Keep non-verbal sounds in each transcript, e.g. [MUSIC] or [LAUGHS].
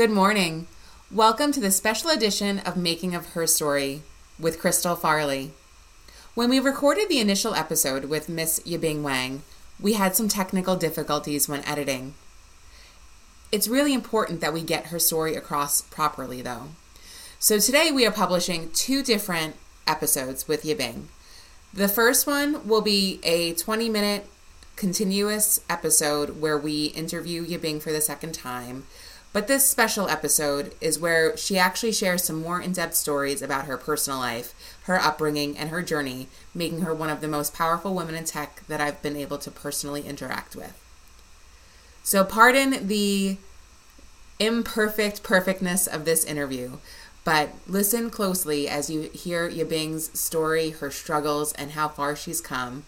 Good morning. Welcome to the special edition of Making of Her Story with Crystal Farley. When we recorded the initial episode with Miss Yibing Wang, we had some technical difficulties when editing. It's really important that we get her story across properly, though. So today we are publishing two different episodes with Yibing. The first one will be a 20 minute continuous episode where we interview Yibing for the second time. But this special episode is where she actually shares some more in depth stories about her personal life, her upbringing, and her journey, making her one of the most powerful women in tech that I've been able to personally interact with. So, pardon the imperfect perfectness of this interview, but listen closely as you hear Yibing's story, her struggles, and how far she's come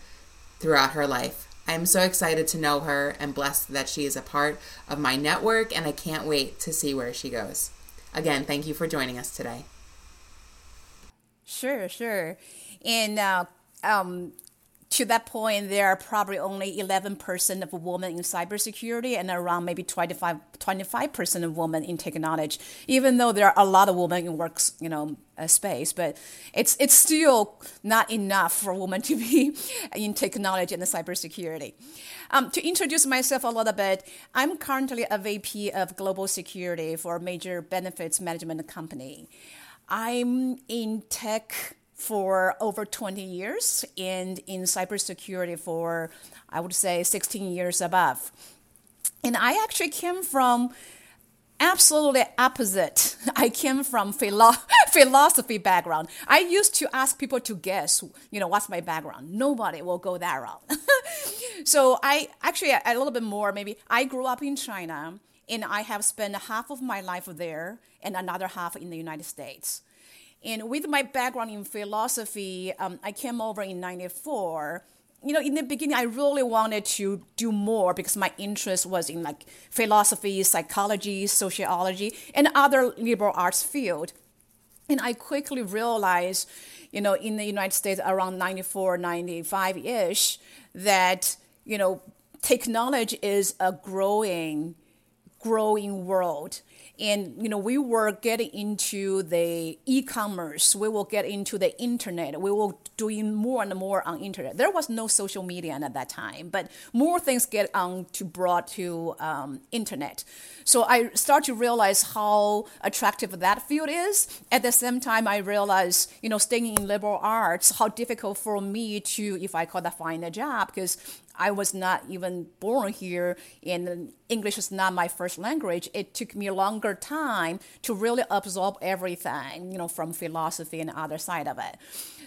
throughout her life. I'm so excited to know her and blessed that she is a part of my network, and I can't wait to see where she goes. Again, thank you for joining us today. Sure, sure. And uh, um, to that point, there are probably only 11% of women in cybersecurity and around maybe 25, 25% of women in technology, even though there are a lot of women in works, you know, uh, space, but it's, it's still not enough for women to be [LAUGHS] in technology and cybersecurity. Um, to introduce myself a little bit, I'm currently a VP of global security for a major benefits management company. I'm in tech for over 20 years and in cybersecurity for, I would say, 16 years above. And I actually came from absolutely opposite. [LAUGHS] I came from philo- [LAUGHS] philosophy background. I used to ask people to guess, you know, what's my background. Nobody will go that route. [LAUGHS] so I actually a little bit more maybe. I grew up in China, and I have spent half of my life there and another half in the United States. And with my background in philosophy, um, I came over in 94. You know, in the beginning, I really wanted to do more because my interest was in like philosophy, psychology, sociology, and other liberal arts field. And I quickly realized, you know, in the United States around 94, 95 ish, that, you know, technology is a growing, growing world and you know we were getting into the e-commerce. We will get into the internet. We will doing more and more on internet. There was no social media at that time but more things get on to brought to um, internet. So i start to realize how attractive that field is. At the same time i realize you know staying in liberal arts how difficult for me to if i could find a job because I was not even born here, and English is not my first language. It took me a longer time to really absorb everything, you know, from philosophy and other side of it.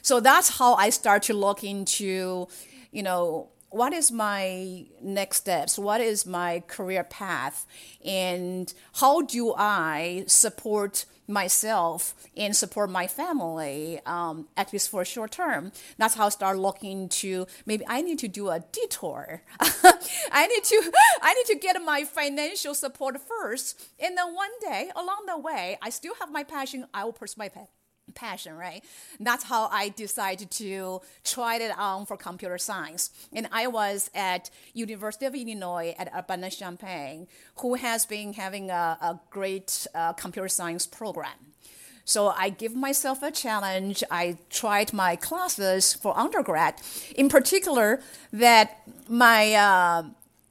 So that's how I start to look into, you know, what is my next steps? What is my career path? And how do I support myself and support my family, um, at least for a short term. That's how I start looking to maybe I need to do a detour. [LAUGHS] I need to I need to get my financial support first, and then one day along the way, I still have my passion. I will pursue my passion right? That's how I decided to try it on for computer science. And I was at University of Illinois at Urbana-Champaign, who has been having a, a great uh, computer science program. So I give myself a challenge. I tried my classes for undergrad. In particular, that my uh,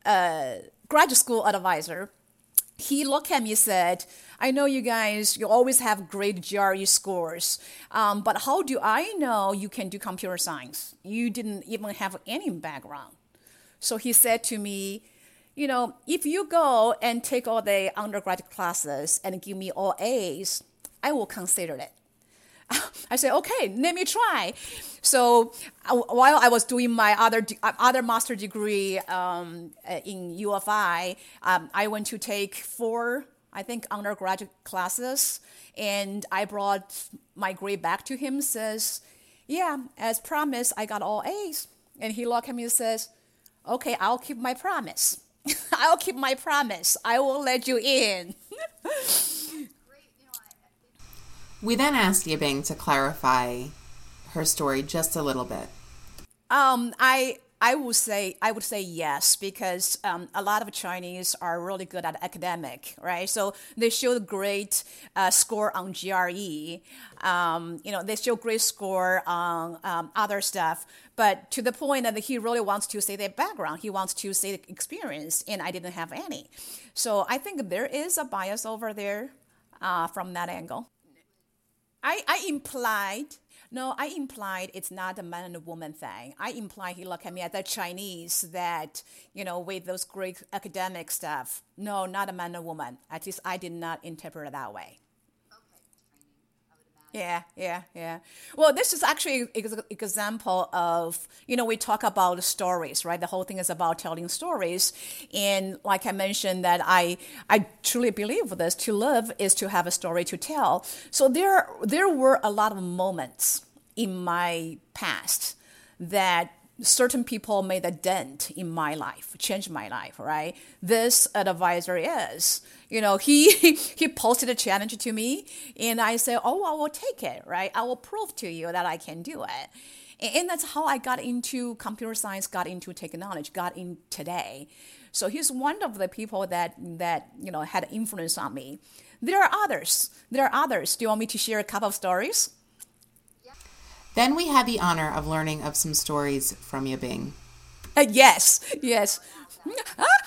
uh, graduate school advisor, he looked at me and said, I know you guys, you always have great GRE scores, um, but how do I know you can do computer science? You didn't even have any background. So he said to me, you know, if you go and take all the undergraduate classes and give me all A's, I will consider it. [LAUGHS] I said, okay, let me try. So uh, while I was doing my other uh, other master degree um, uh, in U of I, um, I went to take four I think, undergraduate classes. And I brought my grade back to him, says, yeah, as promised, I got all A's. And he looked at me and says, okay, I'll keep my promise. [LAUGHS] I'll keep my promise. I will let you in. [LAUGHS] we then asked Yibing to clarify her story just a little bit. Um, I I would say I would say yes because um, a lot of Chinese are really good at academic, right? So they show great uh, score on GRE. Um, you know, they show great score on um, other stuff, but to the point that he really wants to say their background, he wants to say the experience, and I didn't have any. So I think there is a bias over there uh, from that angle. I, I implied no, I implied it's not a man and a woman thing. I implied he looked at me as a Chinese that, you know, with those great academic stuff. No, not a man and a woman. At least I did not interpret it that way. Yeah, yeah, yeah. Well, this is actually an example of, you know, we talk about stories, right? The whole thing is about telling stories. And like I mentioned that I I truly believe this to live is to have a story to tell. So there there were a lot of moments in my past that certain people made a dent in my life, changed my life, right? This advisor is, you know, he [LAUGHS] he posted a challenge to me, and I said, oh, I will take it, right? I will prove to you that I can do it. And that's how I got into computer science, got into technology, got in today. So he's one of the people that that you know had influence on me. There are others. There are others. Do you want me to share a couple of stories? Then we had the honor of learning of some stories from Yibing. Uh, yes, yes. [LAUGHS]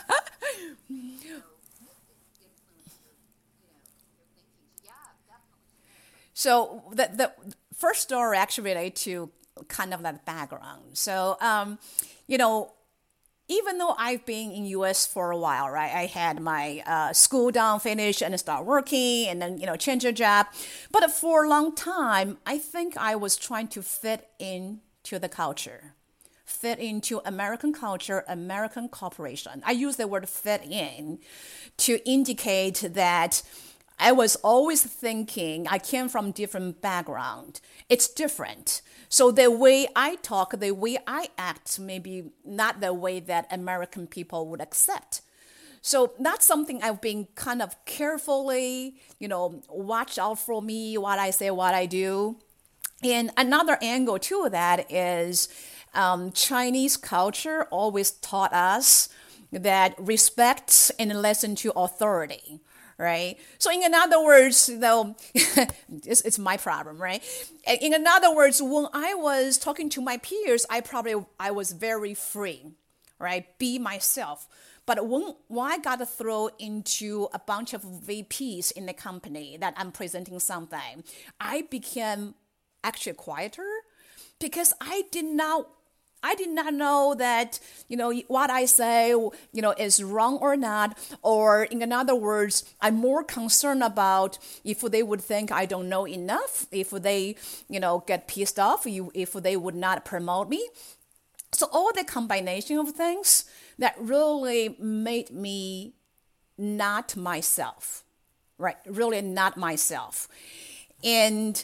so the, the first story actually related to kind of that background. So, um, you know, even though I've been in US for a while, right? I had my uh, school down, finished, and start working, and then you know change a job. But for a long time, I think I was trying to fit into the culture, fit into American culture, American corporation. I use the word "fit in" to indicate that I was always thinking I came from different background. It's different. So the way I talk, the way I act, maybe not the way that American people would accept. So that's something I've been kind of carefully, you know, watch out for me, what I say, what I do. And another angle to that is um, Chinese culture always taught us that respect and listen to authority right? So in other words, though, [LAUGHS] it's, it's my problem, right? In other words, when I was talking to my peers, I probably I was very free, right? Be myself. But when, when I got thrown into a bunch of VPs in the company that I'm presenting something, I became actually quieter because I did not I did not know that, you know, what I say, you know, is wrong or not. Or in other words, I'm more concerned about if they would think I don't know enough, if they, you know, get pissed off, if they would not promote me. So all the combination of things that really made me not myself, right? Really not myself. And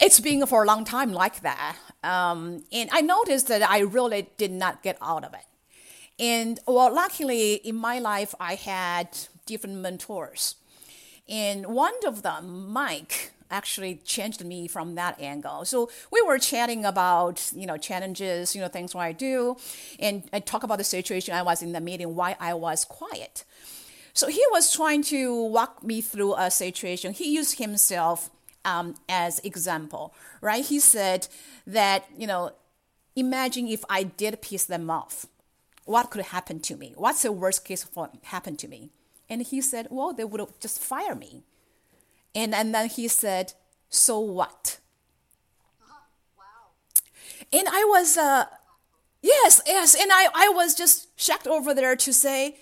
it's been for a long time like that. Um, and I noticed that I really did not get out of it. And well, luckily in my life, I had different mentors. And one of them, Mike, actually changed me from that angle. So we were chatting about, you know, challenges, you know, things what I do, and I talk about the situation I was in the meeting, why I was quiet. So he was trying to walk me through a situation. He used himself um, as example, right? He said that, you know, imagine if I did piss them off. What could happen to me? What's the worst case for happen to me? And he said, well, they would just fire me. And, and then he said, so what? And I was, uh, yes, yes. And I, I was just shocked over there to say,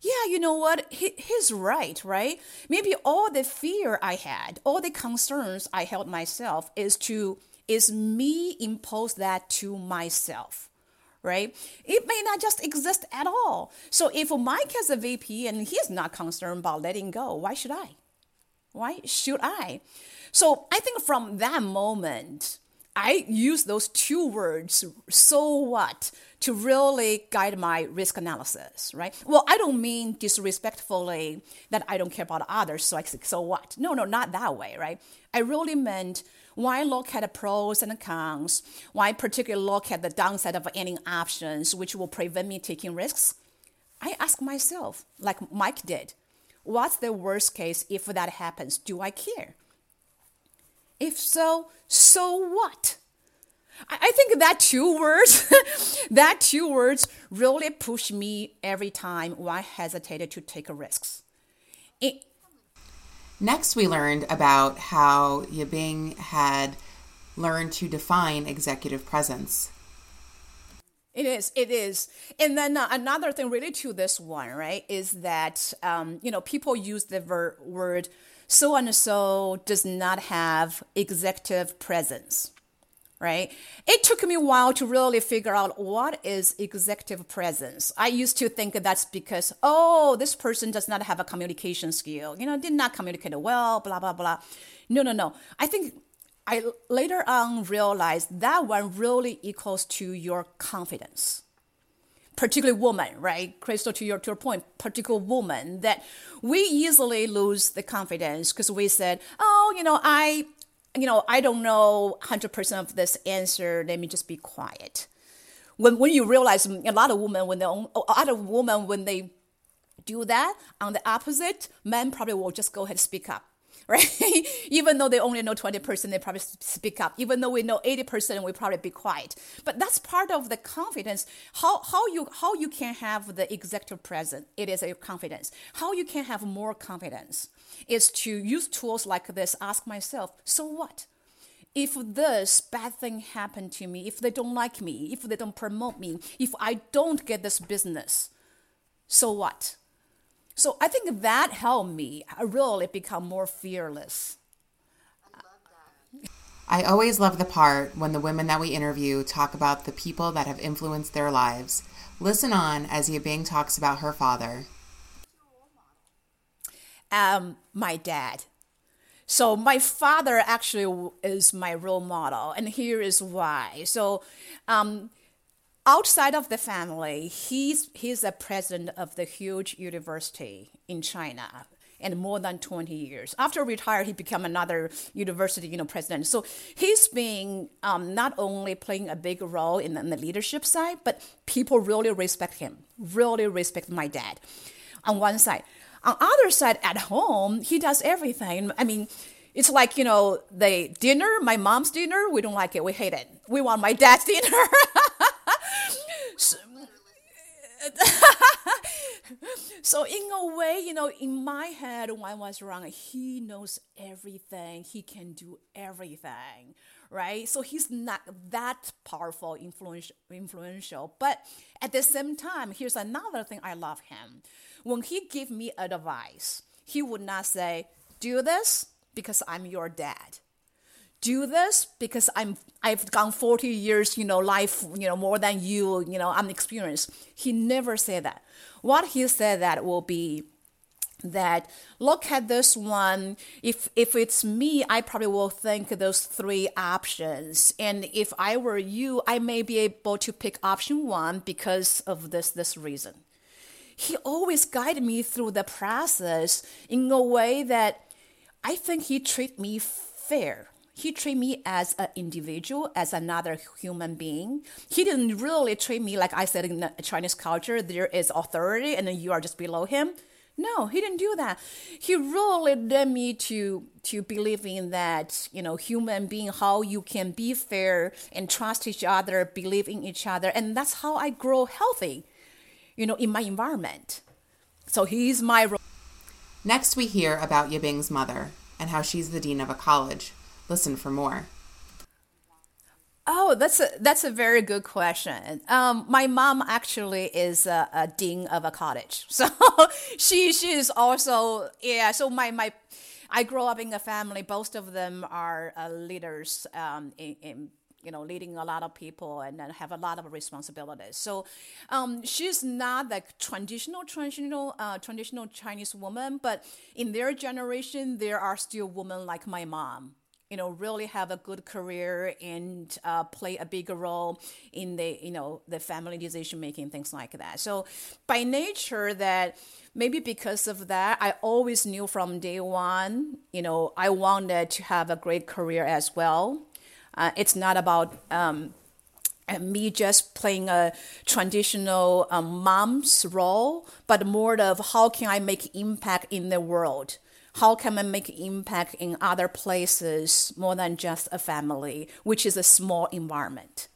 yeah, you know what? He, he's right, right? Maybe all the fear I had, all the concerns I held myself is to is me impose that to myself right? It may not just exist at all. So if Mike has a VP and he's not concerned about letting go, why should I? Why should I? So I think from that moment, I use those two words, so what, to really guide my risk analysis, right? Well, I don't mean disrespectfully that I don't care about others, so I say, so what? No, no, not that way, right? I really meant why look at the pros and the cons, why particularly look at the downside of any options which will prevent me taking risks. I ask myself, like Mike did, what's the worst case if that happens? Do I care? If so, so what? I think that two words, [LAUGHS] that two words really push me every time when I hesitated to take risks. It, Next, we learned about how Yibing had learned to define executive presence. It is, it is. And then uh, another thing related to this one, right, is that, um, you know, people use the ver- word so and so does not have executive presence, right? It took me a while to really figure out what is executive presence. I used to think that's because, oh, this person does not have a communication skill, you know, did not communicate well, blah, blah, blah. No, no, no. I think I later on realized that one really equals to your confidence particularly woman, right? Crystal, to your, to your point, particular woman, that we easily lose the confidence because we said, oh, you know, I, you know, I don't know 100% of this answer. Let me just be quiet. When, when you realize a lot of women, when they, a lot of women, when they do that, on the opposite, men probably will just go ahead and speak up right? [LAUGHS] Even though they only know 20%, they probably speak up. Even though we know 80%, we probably be quiet. But that's part of the confidence. How, how, you, how you can have the executive present, it is a confidence. How you can have more confidence is to use tools like this, ask myself, so what? If this bad thing happened to me, if they don't like me, if they don't promote me, if I don't get this business, so what? So I think that helped me really become more fearless. I always love the part when the women that we interview talk about the people that have influenced their lives. Listen on as Yibing talks about her father. Um, my dad. So my father actually is my role model, and here is why. So, um, outside of the family, he's he's the president of the huge university in China and more than 20 years. After retired, he became another university, you know, president. So he's being um, not only playing a big role in in the, leadership side, but people really respect him, really respect my dad on one side. On other side, at home, he does everything. I mean, it's like, you know, the dinner, my mom's dinner, we don't like it, we hate it. We want my dad's [LAUGHS] dinner. So, [LAUGHS] so in a way, you know, in my head, when I was wrong, he knows everything. He can do everything, right? So he's not that powerful, influential, influential. But at the same time, here's another thing I love him. When he give me advice, he would not say, "Do this because I'm your dad." Do this because I'm I've gone 40 years, you know, life, you know, more than you, you know, I'm experienced. He never said that. What he said that will be that look at this one if if it's me i probably will think those three options and if i were you i may be able to pick option one because of this this reason he always guided me through the process in a way that i think he treat me fair he treat me as an individual, as another human being. He didn't really treat me like I said in the Chinese culture, there is authority and then you are just below him. No, he didn't do that. He really led me to to believing that you know human being how you can be fair and trust each other, believe in each other, and that's how I grow healthy, you know, in my environment. So he's my. role. Next, we hear about Yibing's mother and how she's the dean of a college. Listen for more. Oh, that's a that's a very good question. Um, my mom actually is a, a, dean of a college, [LAUGHS] so she she is also yeah. So my my, I grew up in a family. Both of them are uh, leaders um, in, in you know leading a lot of people and then have a lot of responsibilities. So um, she's not the traditional traditional uh, traditional Chinese woman, but in their generation, there are still women like my mom you know, really have a good career and uh, play a bigger role in the, you know, the family decision making, things like that. So by nature that maybe because of that, I always knew from day one, you know, I wanted to have a great career as well. Uh, it's not about um, me just playing a traditional um, mom's role, but more of how can I make impact in the world how can I make impact in other places more than just a family, which is a small environment.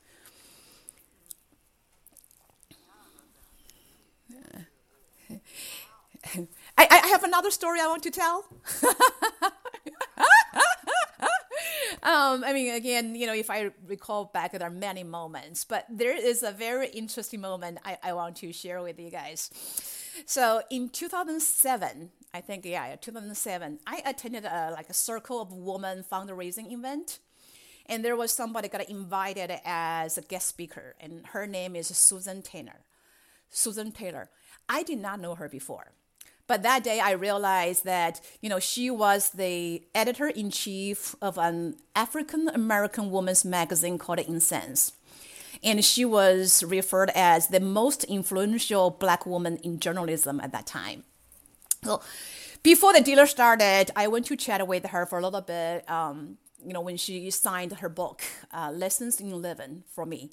[LAUGHS] I, I have another story I want to tell. [LAUGHS] um, I mean, again, you know, if I recall back, there are many moments, but there is a very interesting moment I, I want to share with you guys. So in 2007, I think yeah, 2007, I attended a like a circle of women fundraising event, and there was somebody got invited as a guest speaker, and her name is Susan Taylor. Susan Taylor. I did not know her before. But that day I realized that, you know, she was the editor in chief of an African American woman's magazine called Essence, and she was referred as the most influential black woman in journalism at that time. So before the dealer started, I went to chat with her for a little bit. Um, you know, when she signed her book, uh, Lessons in Living, for me.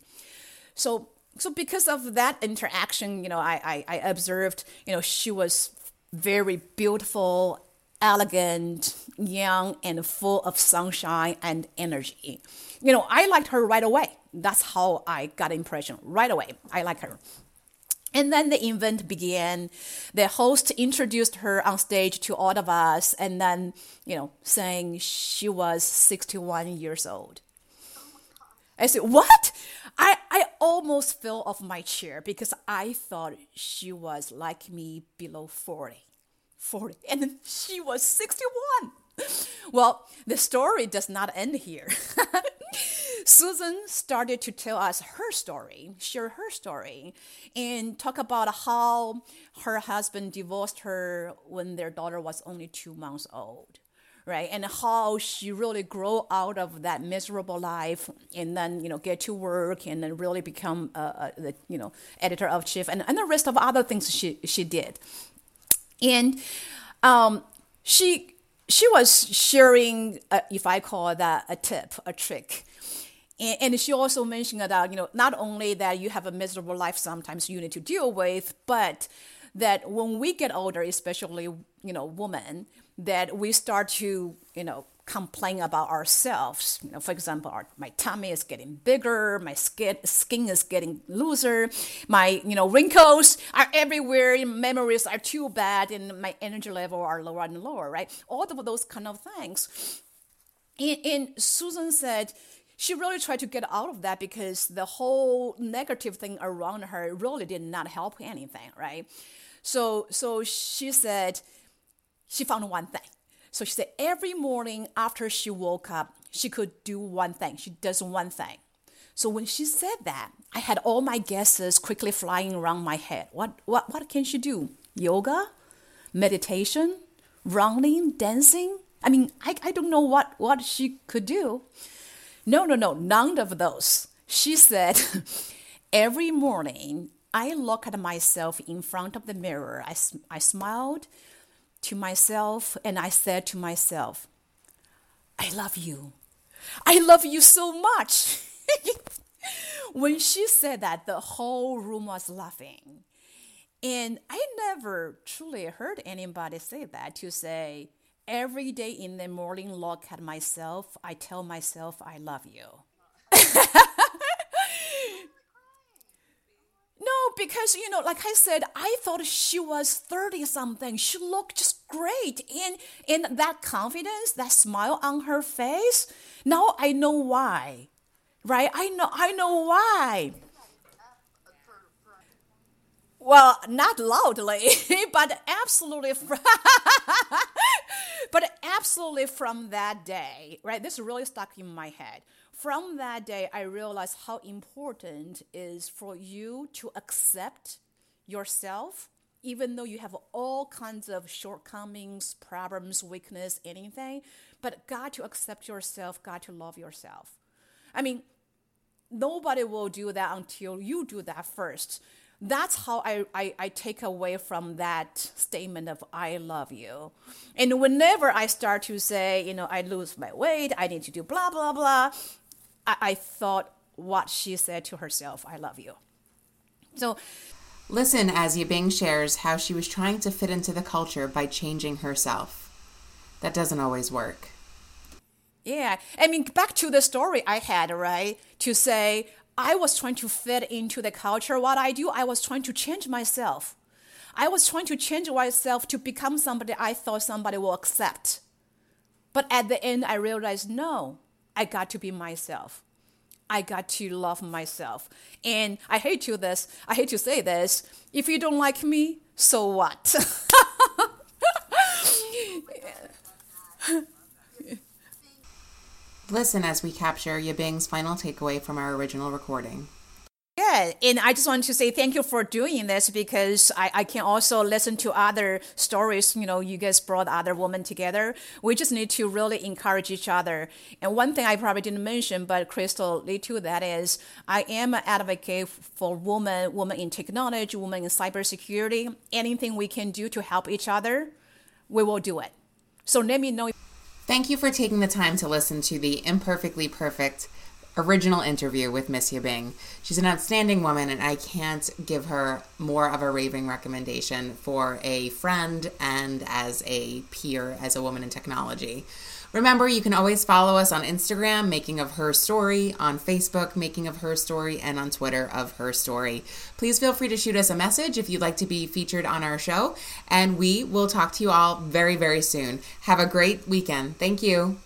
So, so because of that interaction, you know, I, I, I observed, you know, she was very beautiful, elegant, young, and full of sunshine and energy. You know, I liked her right away. That's how I got impression right away. I like her. And then the event began. The host introduced her on stage to all of us, and then, you know, saying she was 61 years old. I said, What? I, I almost fell off my chair because I thought she was like me below 40. 40. [LAUGHS] And she was 61. Well, the story does not end here. [LAUGHS] Susan started to tell us her story, share her story, and talk about how her husband divorced her when their daughter was only two months old right? And how she really grow out of that miserable life and then you know get to work and then really become the you know editor of chief and, and the rest of other things she she did. And um, she she was sharing uh, if i call that a tip a trick. And, and she also mentioned that, you know, not only that you have a miserable life sometimes you need to deal with, but that when we get older, especially, you know, women, that we start to, you know, complain about ourselves. You know, for example, our, my tummy is getting bigger, my skin skin is getting looser, my you know wrinkles are everywhere, memories are too bad, and my energy level are lower and lower. Right, all of those kind of things. And, and Susan said, she really tried to get out of that because the whole negative thing around her really did not help anything, right? So so she said she found one thing. So she said every morning after she woke up, she could do one thing. She does one thing. So when she said that, I had all my guesses quickly flying around my head. What what what can she do? Yoga? Meditation? Running? Dancing? I mean, I, I don't know what, what she could do. No, no, no, none of those. She said, [LAUGHS] Every morning, I look at myself in front of the mirror. I, I smiled to myself and I said to myself, I love you. I love you so much. [LAUGHS] when she said that, the whole room was laughing. And I never truly heard anybody say that to say, every day in the morning look at myself, I tell myself I love you. [LAUGHS] no, because you know, like I said, I thought she was 30 something. She looked just great. in, in that confidence, that smile on her face, now I know why. Right? I know I know why. Well, not loudly, [LAUGHS] but absolutely, [LAUGHS] but absolutely from that day, right? This really stuck in my head. From that day, I realized how important is for you to accept yourself even though you have all kinds of shortcomings, problems, weakness, anything, but got to accept yourself, got to love yourself. I mean, nobody will do that until you do that first. That's how I, I, I take away from that statement of I love you. And whenever I start to say, you know, I lose my weight, I need to do blah, blah, blah, I, I thought what she said to herself, I love you. So Listen as Yibing shares how she was trying to fit into the culture by changing herself. That doesn't always work. Yeah, I mean, back to the story I had, right? To say I was trying to fit into the culture. What I do, I was trying to change myself. I was trying to change myself to become somebody I thought somebody will accept. But at the end, I realized no, I got to be myself. I got to love myself. And I hate to this, I hate to say this. If you don't like me, so what? [LAUGHS] [LAUGHS] Listen as we capture Yibing's final takeaway from our original recording. Yeah, and I just want to say thank you for doing this because I, I can also listen to other stories. You know, you guys brought other women together. We just need to really encourage each other. And one thing I probably didn't mention, but Crystal lead to that is I am an advocate for women, women in technology, women in cybersecurity. Anything we can do to help each other, we will do it. So let me know. Thank you for taking the time to listen to the Imperfectly Perfect original interview with Miss Yibing. She's an outstanding woman, and I can't give her more of a raving recommendation for a friend and as a peer, as a woman in technology. Remember, you can always follow us on Instagram, Making of Her Story, on Facebook, Making of Her Story, and on Twitter, of Her Story. Please feel free to shoot us a message if you'd like to be featured on our show, and we will talk to you all very, very soon. Have a great weekend. Thank you.